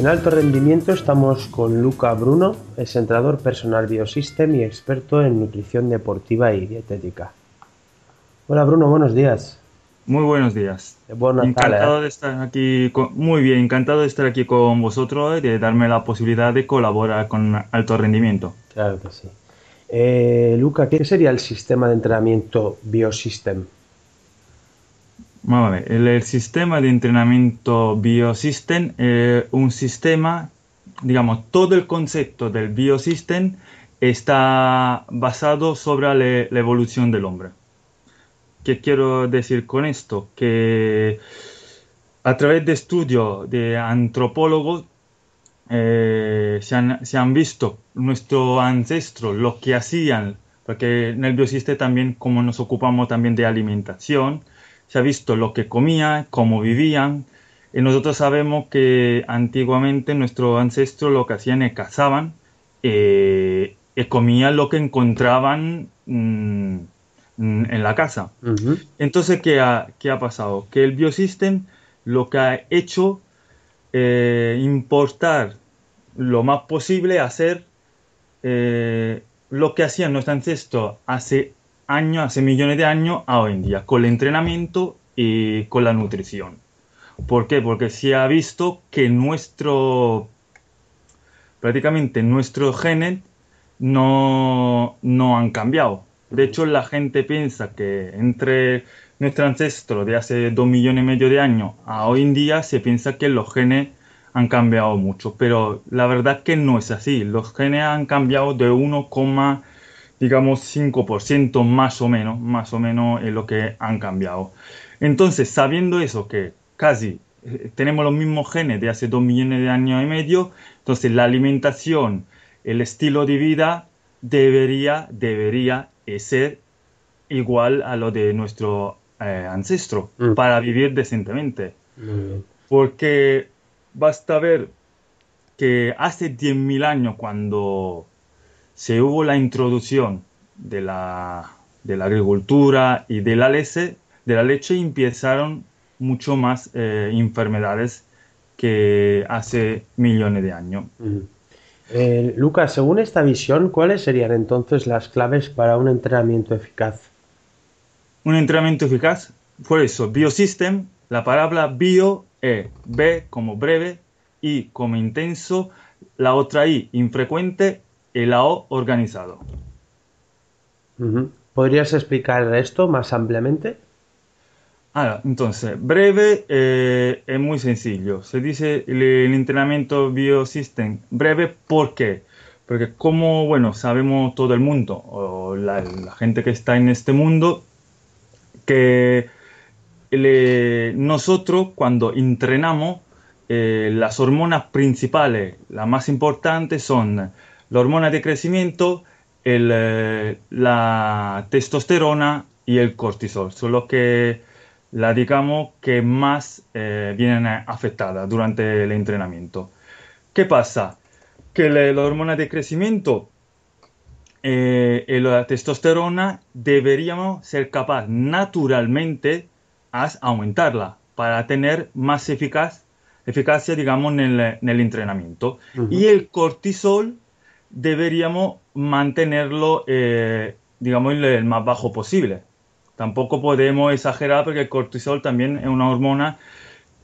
En alto rendimiento estamos con Luca Bruno, es entrenador personal Biosystem y experto en nutrición deportiva y dietética. Hola Bruno, buenos días. Muy buenos días. encantado ¿eh? de estar aquí, muy bien, encantado de estar aquí con vosotros y de darme la posibilidad de colaborar con alto rendimiento. Claro que sí. Eh, Luca, ¿qué sería el sistema de entrenamiento Biosystem? Vamos a ver, el, sistema de entrenamiento Biosystem es un sistema, digamos, todo el concepto del Biosystem está basado sobre la, evolución del hombre. ¿Qué quiero decir con esto? Que a través de estudios de antropólogos eh, se, han, se, han, visto nuestros ancestros, lo que hacían, porque en el biosistema también, como nos ocupamos también de alimentación, se ha visto lo que comían, cómo vivían. Y nosotros sabemos que antiguamente nuestros ancestros lo que hacían es cazaban eh, y comían lo que encontraban mm, mm, en la casa. Entonces, ¿qué ha, ¿qué ha, pasado? Que el biosystem lo que ha hecho eh, importar lo más posible, hacer eh, lo que hacían nuestros ancestros hace años, hace millones de años a hoy en día, con el entrenamiento y con la nutrición. ¿Por qué? Porque se ha visto que nuestro, prácticamente nuestros genes no, no han cambiado. De hecho, la gente piensa que entre nuestro ancestro de hace dos millones y medio de años a hoy en día se piensa que los genes han cambiado mucho, pero la verdad que no es así. Los genes han cambiado de 1, digamos 5% más o menos, más o menos es lo que han cambiado. Entonces, sabiendo eso, que casi eh, tenemos los mismos genes de hace 2 millones de años y medio, entonces la alimentación, el estilo de vida debería, debería ser igual a lo de nuestro eh, ancestro mm. para vivir decentemente. Porque basta ver que hace 10.000 años cuando se hubo la introducción de la, de la agricultura y de la leche, de la leche empezaron mucho más eh, enfermedades que hace millones de años. Eh, Lucas, según esta visión, ¿cuáles serían entonces las claves para un entrenamiento eficaz? Un entrenamiento eficaz, por eso, biosystem, la palabra bio es B como breve, I como intenso, la otra I infrecuente el AO organizado. ¿Podrías explicar esto más ampliamente? Ah, entonces, breve eh, es muy sencillo. Se dice el, entrenamiento biosystem breve, ¿por qué? Porque como, bueno, sabemos todo el mundo, o la, gente que está en este mundo, que nosotros cuando entrenamos, eh, las hormonas principales, las más importantes son la hormona de crecimiento, eh, la testosterona y el cortisol. Son los que, la digamos, que más eh, vienen afectadas durante el entrenamiento. ¿Qué pasa? Que la, hormona de crecimiento eh, y la testosterona deberíamos ser capaz naturalmente a aumentarla para tener más eficaz, eficacia, digamos, en el, entrenamiento. Y el cortisol deberíamos mantenerlo, eh, digamos, el más bajo posible. Tampoco podemos exagerar porque el cortisol también es una hormona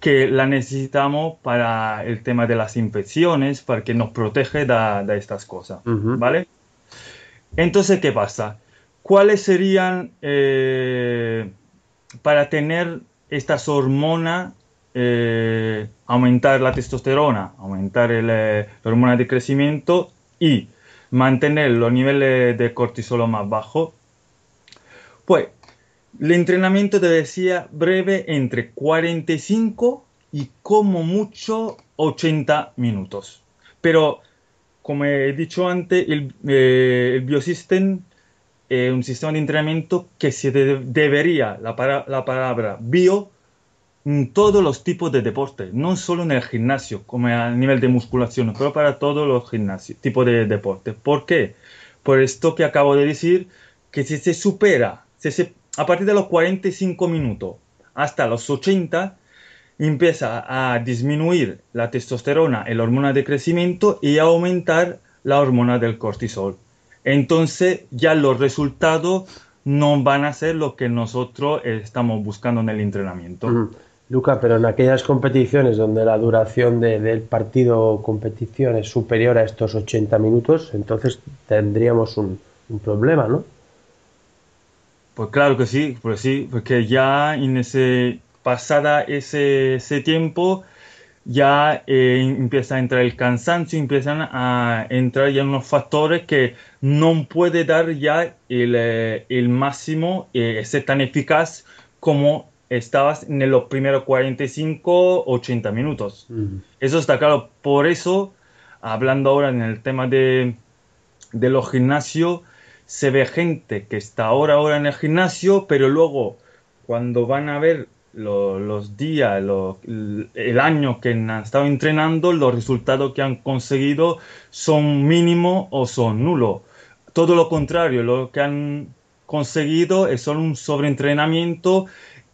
que la necesitamos para el tema de las infecciones, para que nos protege de, estas cosas, ¿vale? Entonces, ¿qué pasa? ¿Cuáles serían, eh, para tener estas hormonas, eh, aumentar la testosterona, aumentar la hormona de crecimiento y mantener los niveles de cortisol más bajos, pues el entrenamiento te decía breve entre 45 y como mucho 80 minutos. Pero, como he dicho antes, el, eh, Biosystem es un sistema de entrenamiento que se debería, la, la palabra bio, en todos los tipos de deporte, no solo en el gimnasio, como a nivel de musculación, pero para todos los gimnasios, tipos de deporte. ¿Por qué? Por esto que acabo de decir, que si se supera, si se, a partir de los 45 minutos hasta los 80, empieza a disminuir la testosterona, la hormona de crecimiento y a aumentar la hormona del cortisol. Entonces ya los resultados no van a ser lo que nosotros estamos buscando en el entrenamiento. Luca, pero en aquellas competiciones donde la duración del partido competición es superior a estos 80 minutos, entonces tendríamos un, problema, ¿no? Pues claro que sí, pues sí, porque ya en ese pasada ese, ese tiempo ya eh, empieza a entrar el cansancio, empiezan a entrar ya unos factores que no puede dar ya el, eh, el máximo, eh, ser tan eficaz como estabas en los primeros 45, 80 minutos. Eso está claro. Por eso, hablando ahora en el tema de, de los gimnasios, se ve gente que está ahora, ahora en el gimnasio, pero luego cuando van a ver los días, el año que han estado entrenando, los resultados que han conseguido son mínimos o son nulos. Todo lo contrario, lo que han conseguido es solo un sobreentrenamiento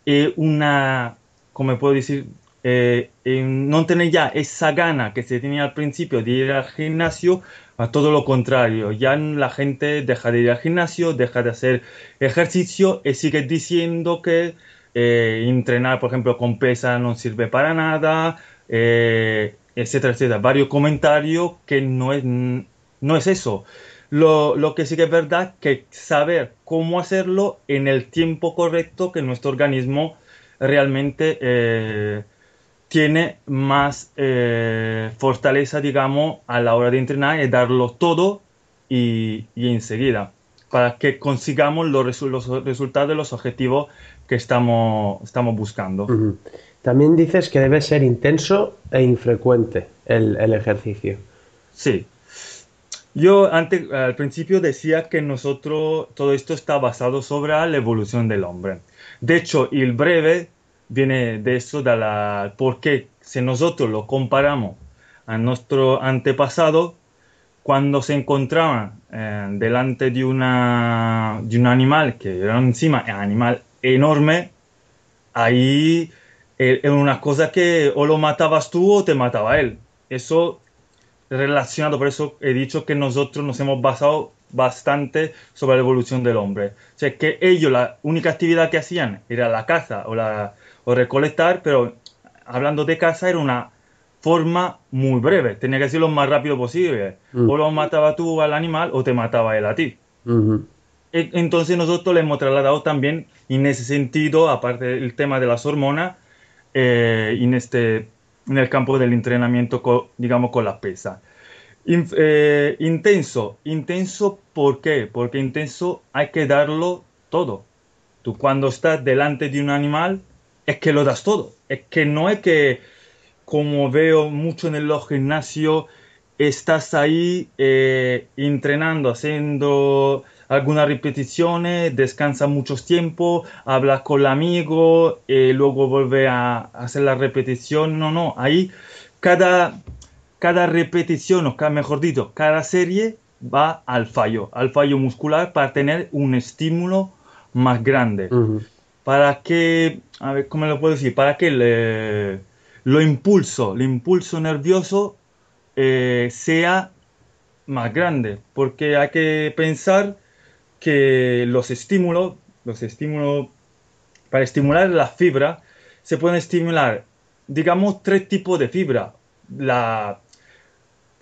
y una, como puedo decir, eh, no tener ya esa gana que se tenía al principio de ir al gimnasio, a todo lo contrario, ya la gente deja de ir al gimnasio, deja de hacer ejercicio y sigue diciendo que eh, entrenar, por ejemplo, con pesa no sirve para nada, eh, etcétera, etcétera. Varios comentarios que no es, no es eso. Lo, lo, que sí que es verdad que saber cómo hacerlo en el tiempo correcto que nuestro organismo realmente eh, tiene más fortaleza, digamos, a la hora de entrenar y darlo todo y, y enseguida para que consigamos los, los resultados de los objetivos que estamos, estamos buscando. También dices que debe ser intenso e infrecuente el, el ejercicio. Sí. Yo antes, al principio decía que nosotros, todo esto está basado sobre la evolución del hombre. De hecho, el breve viene de eso, de la, porque si nosotros lo comparamos a nuestro antepasado, cuando se encontraban eh, delante de, una, de un animal que era encima un animal enorme, ahí eh, una cosa que o lo matabas tú o te mataba él. Eso relacionado, por eso he dicho que nosotros nos hemos basado bastante sobre la evolución del hombre. O sea, que ellos la única actividad que hacían era la caza o, la, o recolectar, pero hablando de caza era una forma muy breve, tenía que ser lo más rápido posible. Mm. O lo mataba tú al animal o te mataba él a ti. E, entonces nosotros le hemos trasladado también en ese sentido, aparte del tema de las hormonas, eh, en, este, en el campo del entrenamiento, digamos, con la pesa. Eh, intenso, intenso, ¿por qué? Porque intenso hay que darlo todo. Tú cuando estás delante de un animal, es que lo das todo. Es que no es que, como veo mucho en el gimnasio, estás ahí eh, entrenando, haciendo algunas repeticiones, descansa mucho tiempo, habla con el amigo, y luego vuelve a hacer la repetición. No, no, ahí cada, cada repetición, o mejor dicho, cada serie va al fallo, al fallo muscular para tener un estímulo más grande. Para que, a ver, ¿cómo lo puedo decir? Para que le, lo impulso, el impulso nervioso eh, sea más grande. Porque hay que pensar que los estímulos, los estímulos, para estimular la fibra, se pueden estimular, digamos, tres tipos de fibra. La,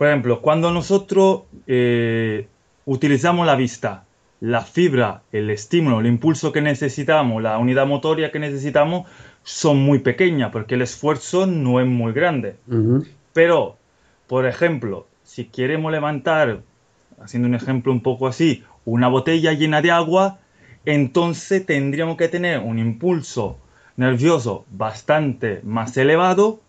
por ejemplo, cuando nosotros eh, utilizamos la vista, la fibra, el estímulo, el impulso que necesitamos, la unidad motoria que necesitamos, son muy pequeñas porque el esfuerzo no es muy grande. Pero, por ejemplo, si queremos levantar haciendo un ejemplo un poco así, una botella llena de agua, entonces tendríamos que tener un impulso nervioso bastante más elevado,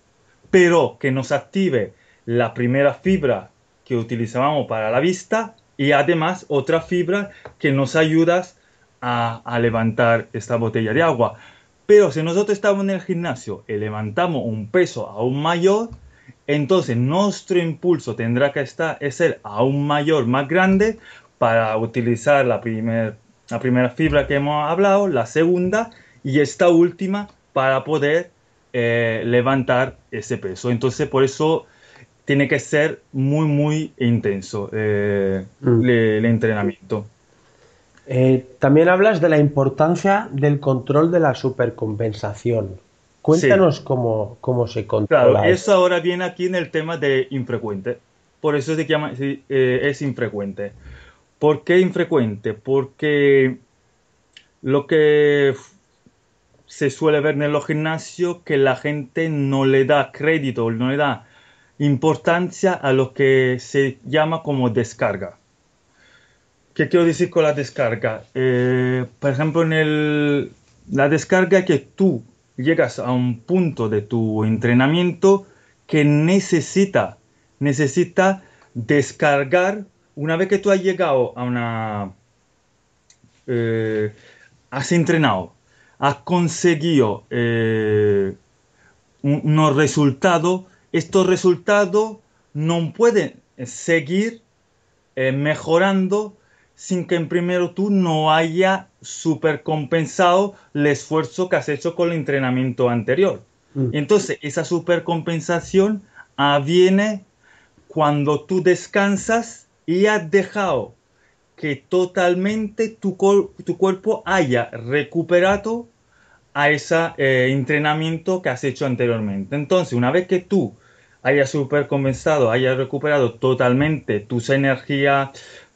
pero que nos active la primera fibra que utilizábamos para la vista y además otra fibra que nos ayuda a, a levantar esta botella de agua. Pero si nosotros estamos en el gimnasio y levantamos un peso aún mayor, entonces nuestro impulso tendrá que estar, ser aún mayor, más grande, para utilizar la, la primera fibra que hemos hablado, la segunda y esta última para poder eh, levantar ese peso. Entonces por eso tiene que ser muy, muy intenso eh, mm. el entrenamiento. Eh, también hablas de la importancia del control de la supercompensación. Cuéntanos cómo, cómo, se controla. Claro, eso ahora viene aquí en el tema de infrecuente. Por eso se llama, eh, es infrecuente. ¿Por qué infrecuente? Porque lo que se suele ver en los gimnasios que la gente no le da crédito, no le da importancia a lo que se llama como descarga. ¿Qué quiero decir con la descarga? Eh, por ejemplo, en la descarga que tú llegas a un punto de tu entrenamiento que necesita, necesita descargar, una vez que tú has llegado a una... Eh, has entrenado, has conseguido eh, unos resultados, estos resultados no pueden seguir mejorando sin que en primero tú no haya supercompensado el esfuerzo que has hecho con el entrenamiento anterior. Mm. Entonces, esa supercompensación viene cuando tú descansas y has dejado que totalmente tu, tu cuerpo haya recuperado a ese eh, entrenamiento que has hecho anteriormente. Entonces, una vez que tú hayas supercompensado, hayas recuperado totalmente tus energías,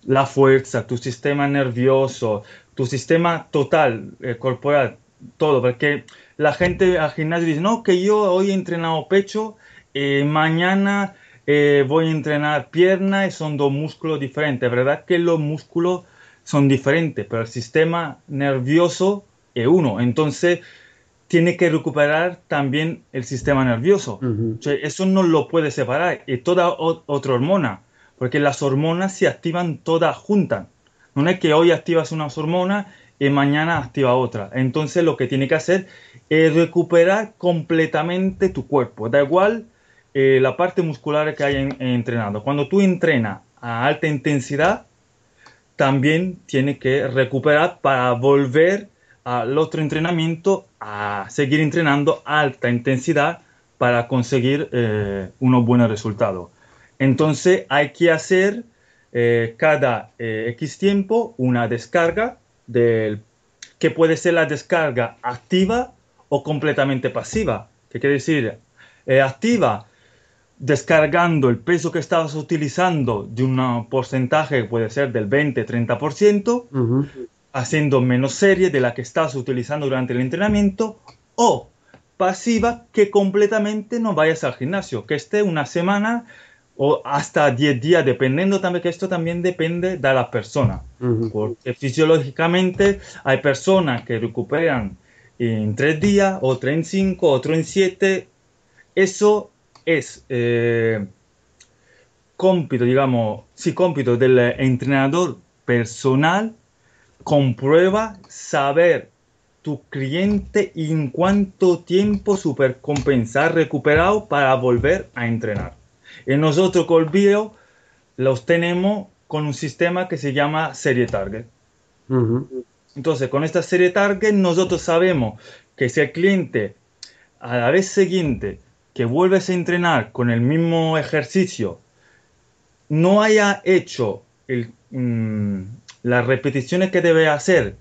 la fuerza, tu sistema nervioso, tu sistema total, eh, corporal, todo, porque la gente al gimnasio dice, no, que yo hoy he entrenado pecho, eh, mañana eh, voy a entrenar pierna y son dos músculos diferentes, ¿verdad? Que los músculos son diferentes, pero el sistema nervioso es uno, entonces tiene que recuperar también el sistema nervioso. eso no lo puede separar, es toda otra hormona porque las hormonas se activan todas juntas. No es que hoy activas una hormona y mañana activa otra. Entonces lo que tiene que hacer es recuperar completamente tu cuerpo. Da igual eh, la parte muscular que haya entrenado. Cuando tú entrenas a alta intensidad, también tiene que recuperar para volver al otro entrenamiento a seguir entrenando alta intensidad para conseguir eh, unos buenos resultados. Entonces hay que hacer eh, cada eh, X tiempo una descarga que puede ser la descarga activa o completamente pasiva. ¿Qué quiere decir? Eh, activa descargando el peso que estabas utilizando de un porcentaje que puede ser del 20-30%, haciendo menos serie de la que estabas utilizando durante el entrenamiento, o pasiva que completamente no vayas al gimnasio, que esté una semana o hasta 10 días, dependiendo también que esto también depende de la persona, porque fisiológicamente hay personas que recuperan en 3 días, otro en 5, otro en 7, eso es eh, cómpito, digamos, sí, cómpito del entrenador personal, comprueba saber tu cliente en cuánto tiempo supercompensar recuperado para volver a entrenar. Y nosotros con el video los tenemos con un sistema que se llama serie target. Entonces, con esta serie target nosotros sabemos que si el cliente a la vez siguiente que vuelves a entrenar con el mismo ejercicio no haya hecho mm, las repeticiones que debe hacer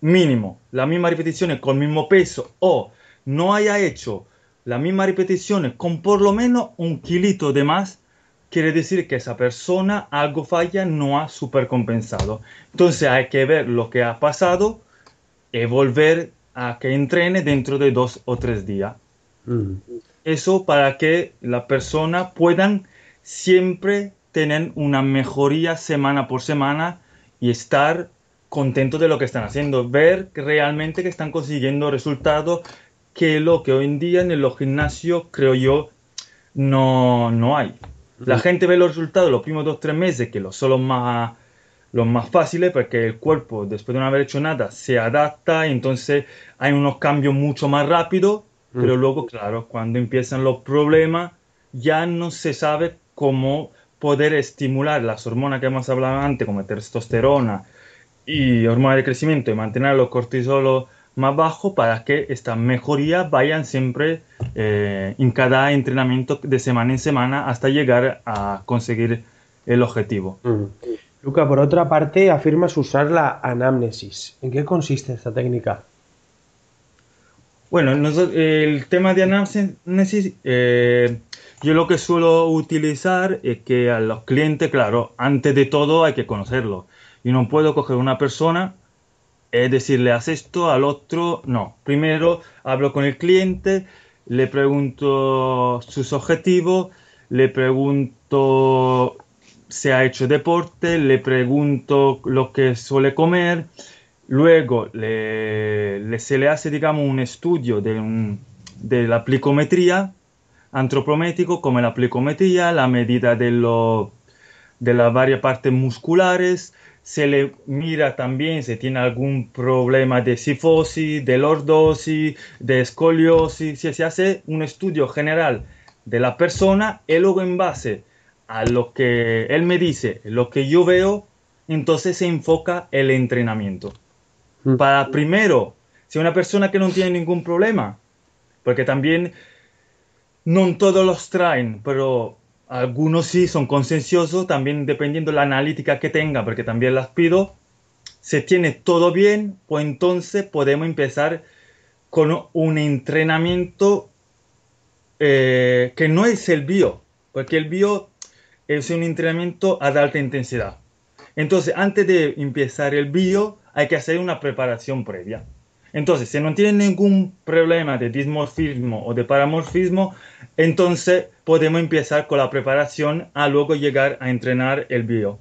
mínimo, las mismas repeticiones con el mismo peso o no haya hecho las mismas repeticiones con por lo menos un kilito de más, quiere decir que esa persona algo falla, no ha supercompensado. Entonces hay que ver lo que ha pasado y volver a que entrene dentro de dos o tres días. Mm. Eso para que la persona puedan siempre tener una mejoría semana por semana y estar contento de lo que están haciendo, ver realmente que están consiguiendo resultados que lo que hoy en día en los gimnasios creo yo no, no hay. La gente ve los resultados los primeros dos o tres meses, que los son los más, los más fáciles, porque el cuerpo, después de no haber hecho nada, se adapta y entonces hay unos cambios mucho más rápidos, pero luego, claro, cuando empiezan los problemas, ya no se sabe cómo poder estimular las hormonas que hemos hablado antes, como testosterona y hormona de crecimiento, y mantener los cortisolos más bajos para que estas mejorías vayan siempre eh, en cada entrenamiento de semana en semana hasta llegar a conseguir el objetivo. Luca, por otra parte, afirmas usar la anamnesis. ¿En qué consiste esta técnica? Bueno, el tema de anamnesis, eh, yo lo que suelo utilizar es que a los clientes, claro, antes de todo hay que conocerlo. Y no puedo coger una persona es decirle, haz esto, al otro, no. Primero hablo con el cliente, le pregunto sus objetivos, le pregunto si ha hecho deporte, le pregunto lo que suele comer, luego se le hace, digamos, un estudio de, de la plicometría antropométrico, como la plicometría, la medida de, lo, de las varias partes musculares, se le mira también si tiene algún problema de sifosis, de lordosis, de escoliosis, si se hace un estudio general de la persona y luego en base a lo que él me dice, lo que yo veo, entonces se enfoca el entrenamiento. Mm. Para primero, si una persona que no tiene ningún problema, porque también no todos los traen, pero algunos sí son consensuosos, también dependiendo de la analítica que tenga, porque también las pido. Se tiene todo bien, pues entonces podemos empezar con un entrenamiento eh, que no es el bio, porque el bio es un entrenamiento a alta intensidad. Entonces, antes de empezar el bio, hay que hacer una preparación previa. Entonces, si no tienen ningún problema de dismorfismo o de paramorfismo, entonces podemos empezar con la preparación a luego llegar a entrenar el bio.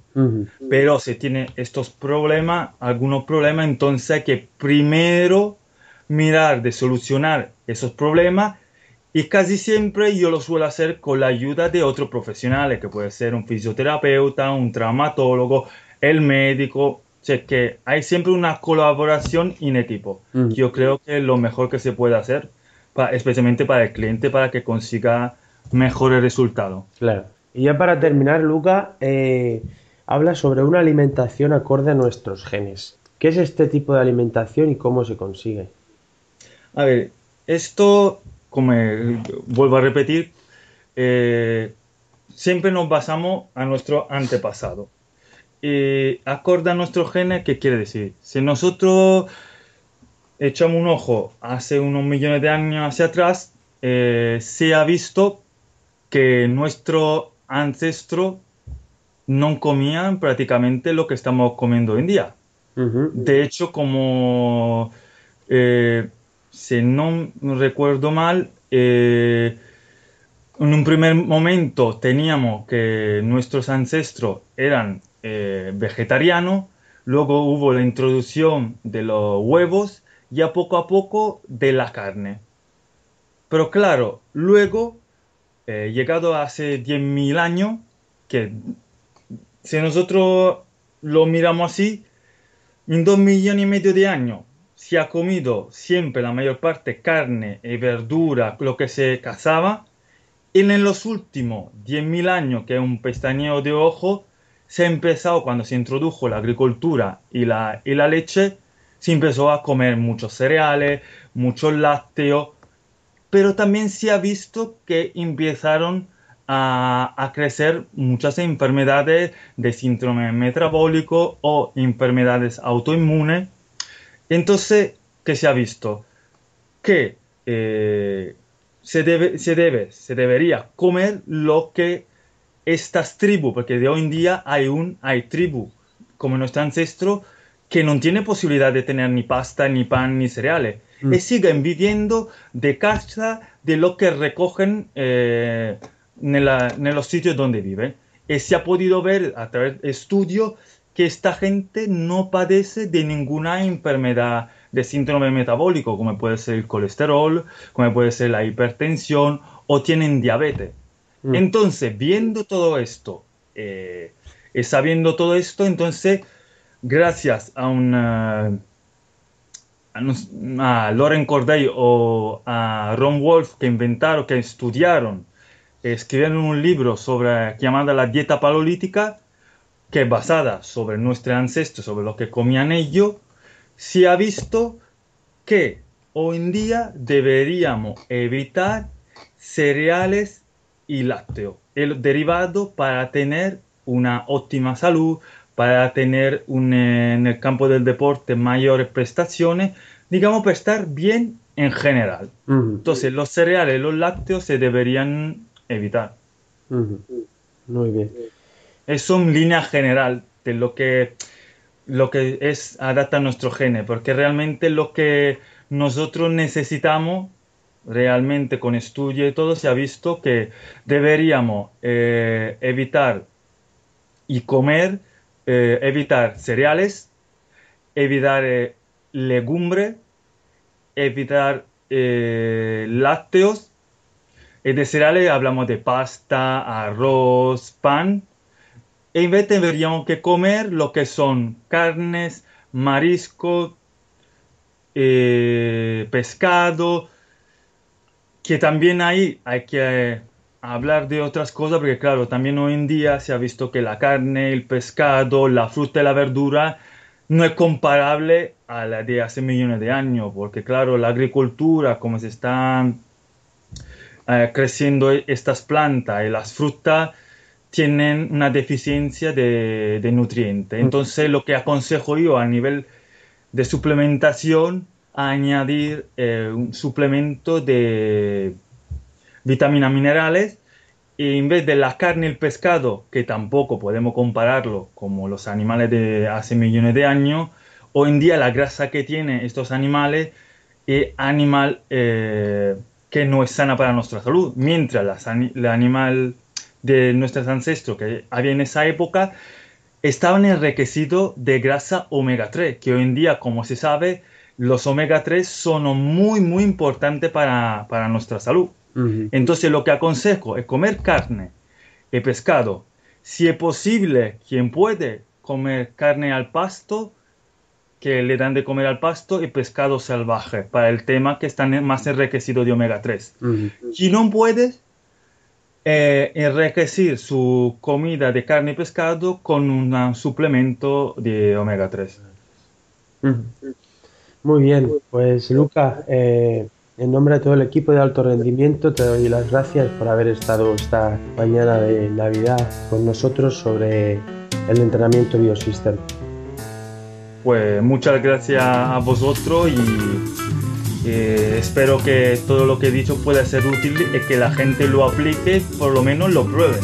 Pero si tiene estos problemas, algunos problemas, entonces hay que primero mirar de solucionar esos problemas y casi siempre yo lo suelo hacer con la ayuda de otros profesionales, que puede ser un fisioterapeuta, un traumatólogo, el médico, que hay siempre una colaboración en equipo. Mm. Yo creo que es lo mejor que se puede hacer, especialmente para el cliente, para que consiga mejores resultados. Claro. Y ya para terminar, Luca, eh, habla sobre una alimentación acorde a nuestros genes. ¿Qué es este tipo de alimentación y cómo se consigue? A ver, esto, como vuelvo a repetir, eh, siempre nos basamos a nuestro antepasado eh, acorde a nuestros genes, ¿qué quiere decir? Si nosotros echamos un ojo hace unos millones de años hacia atrás, eh, se ha visto que nuestros ancestros no comían prácticamente lo que estamos comiendo hoy en día. De hecho, como eh, si no recuerdo mal, eh, en un primer momento teníamos que nuestros ancestros eran eh, vegetariano, luego hubo la introducción de los huevos y a poco a poco de la carne. Pero claro, luego, eh, llegado hace 10.000 años, que si nosotros lo miramos así, en dos millones y medio de años se ha comido siempre la mayor parte carne y verdura, lo que se cazaba, y en los últimos 10.000 años, que es un pestañeo de ojo, se empezó, cuando se introdujo la agricultura y la, leche, se empezó a comer muchos cereales, muchos lácteos, pero también se ha visto que empezaron a, a, crecer muchas enfermedades de síndrome metabólico o enfermedades autoinmunes. Entonces, ¿qué se ha visto? Que eh, se, debe, se debe, se debería comer lo que estas tribus, porque de hoy en día hay un hay tribu como nuestro ancestro que no tiene posibilidad de tener ni pasta, ni pan, ni cereales. Mm. Y siguen viviendo de caza de lo que recogen eh, en, los sitios donde viven. y se ha podido ver a través de estudios que esta gente no padece de ninguna enfermedad de síndrome metabólico, como puede ser el colesterol, como puede ser la hipertensión o tienen diabetes. Mm. Entonces, viendo todo esto, eh, sabiendo todo esto, entonces, gracias a una a, Loren Corday o a Ron Wolf que inventaron, que estudiaron, escribieron un libro sobre llamada la dieta paleolítica, que basada sobre nuestros ancestros, sobre lo que comían ellos, se ha visto que hoy en día deberíamos evitar cereales y lácteos, el derivado para tener una óptima salud, para tener un, en el campo del deporte mayores prestaciones, digamos, para estar bien en general. Entonces, los cereales los lácteos se deberían evitar. Muy bien. Es una línea general de lo que, lo que es adapta a nuestro gene, porque realmente lo que nosotros necesitamos realmente con estudio todo se ha visto que deberíamos eh, evitar y comer eh, evitar cereales, evitar eh, legumbre, evitar eh, lácteos. Y de cereales hablamos de pasta, arroz, pan. E en vez deberíamos que comer lo que son carnes, marisco, pescado, que también ahí hay que hablar de otras cosas, porque claro, también hoy en día se ha visto que la carne, el pescado, la fruta y la verdura no es comparable a la de hace millones de años, porque claro, la agricultura, como se están eh, creciendo estas plantas y las frutas, tienen una deficiencia de, nutrientes. Entonces, lo que aconsejo yo a nivel de suplementación, añadir eh, un suplemento de vitaminas minerales y en vez de la carne y el pescado, que tampoco podemos compararlo como los animales de hace millones de años, hoy en día la grasa que tienen estos animales es animal eh, que no es sana para nuestra salud, mientras el animal de nuestros ancestros que había en esa época estaban enriquecidos de grasa omega 3, que hoy en día, como se sabe, los omega 3 son muy, muy importantes para, para nuestra salud. Entonces lo que aconsejo es comer carne y pescado. Si es posible, quien puede comer carne al pasto, que le dan de comer al pasto y pescado salvaje, para el tema que están más enriquecidos de omega 3. Si no puede, eh, enriquecer su comida de carne y pescado con un suplemento de omega 3. Muy bien, pues Luca, eh, en nombre de todo el equipo de alto rendimiento te doy las gracias por haber estado esta mañana de Navidad con nosotros sobre el entrenamiento Biosystem. Pues muchas gracias a vosotros y eh, espero que todo lo que he dicho pueda ser útil y que la gente lo aplique, por lo menos lo pruebe.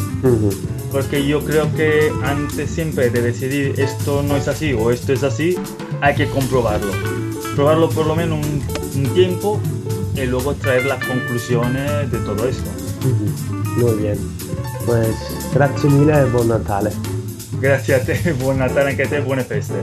Porque yo creo que antes siempre de decidir esto no es así o esto es así, hay que comprobarlo. Probarlo por lo menos un tiempo y luego traer las conclusiones de todo esto. Muy bien. Pues grazie mille e buon Natale. Grazie a te, buon Natale anche a te, buone feste.